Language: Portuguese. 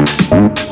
Música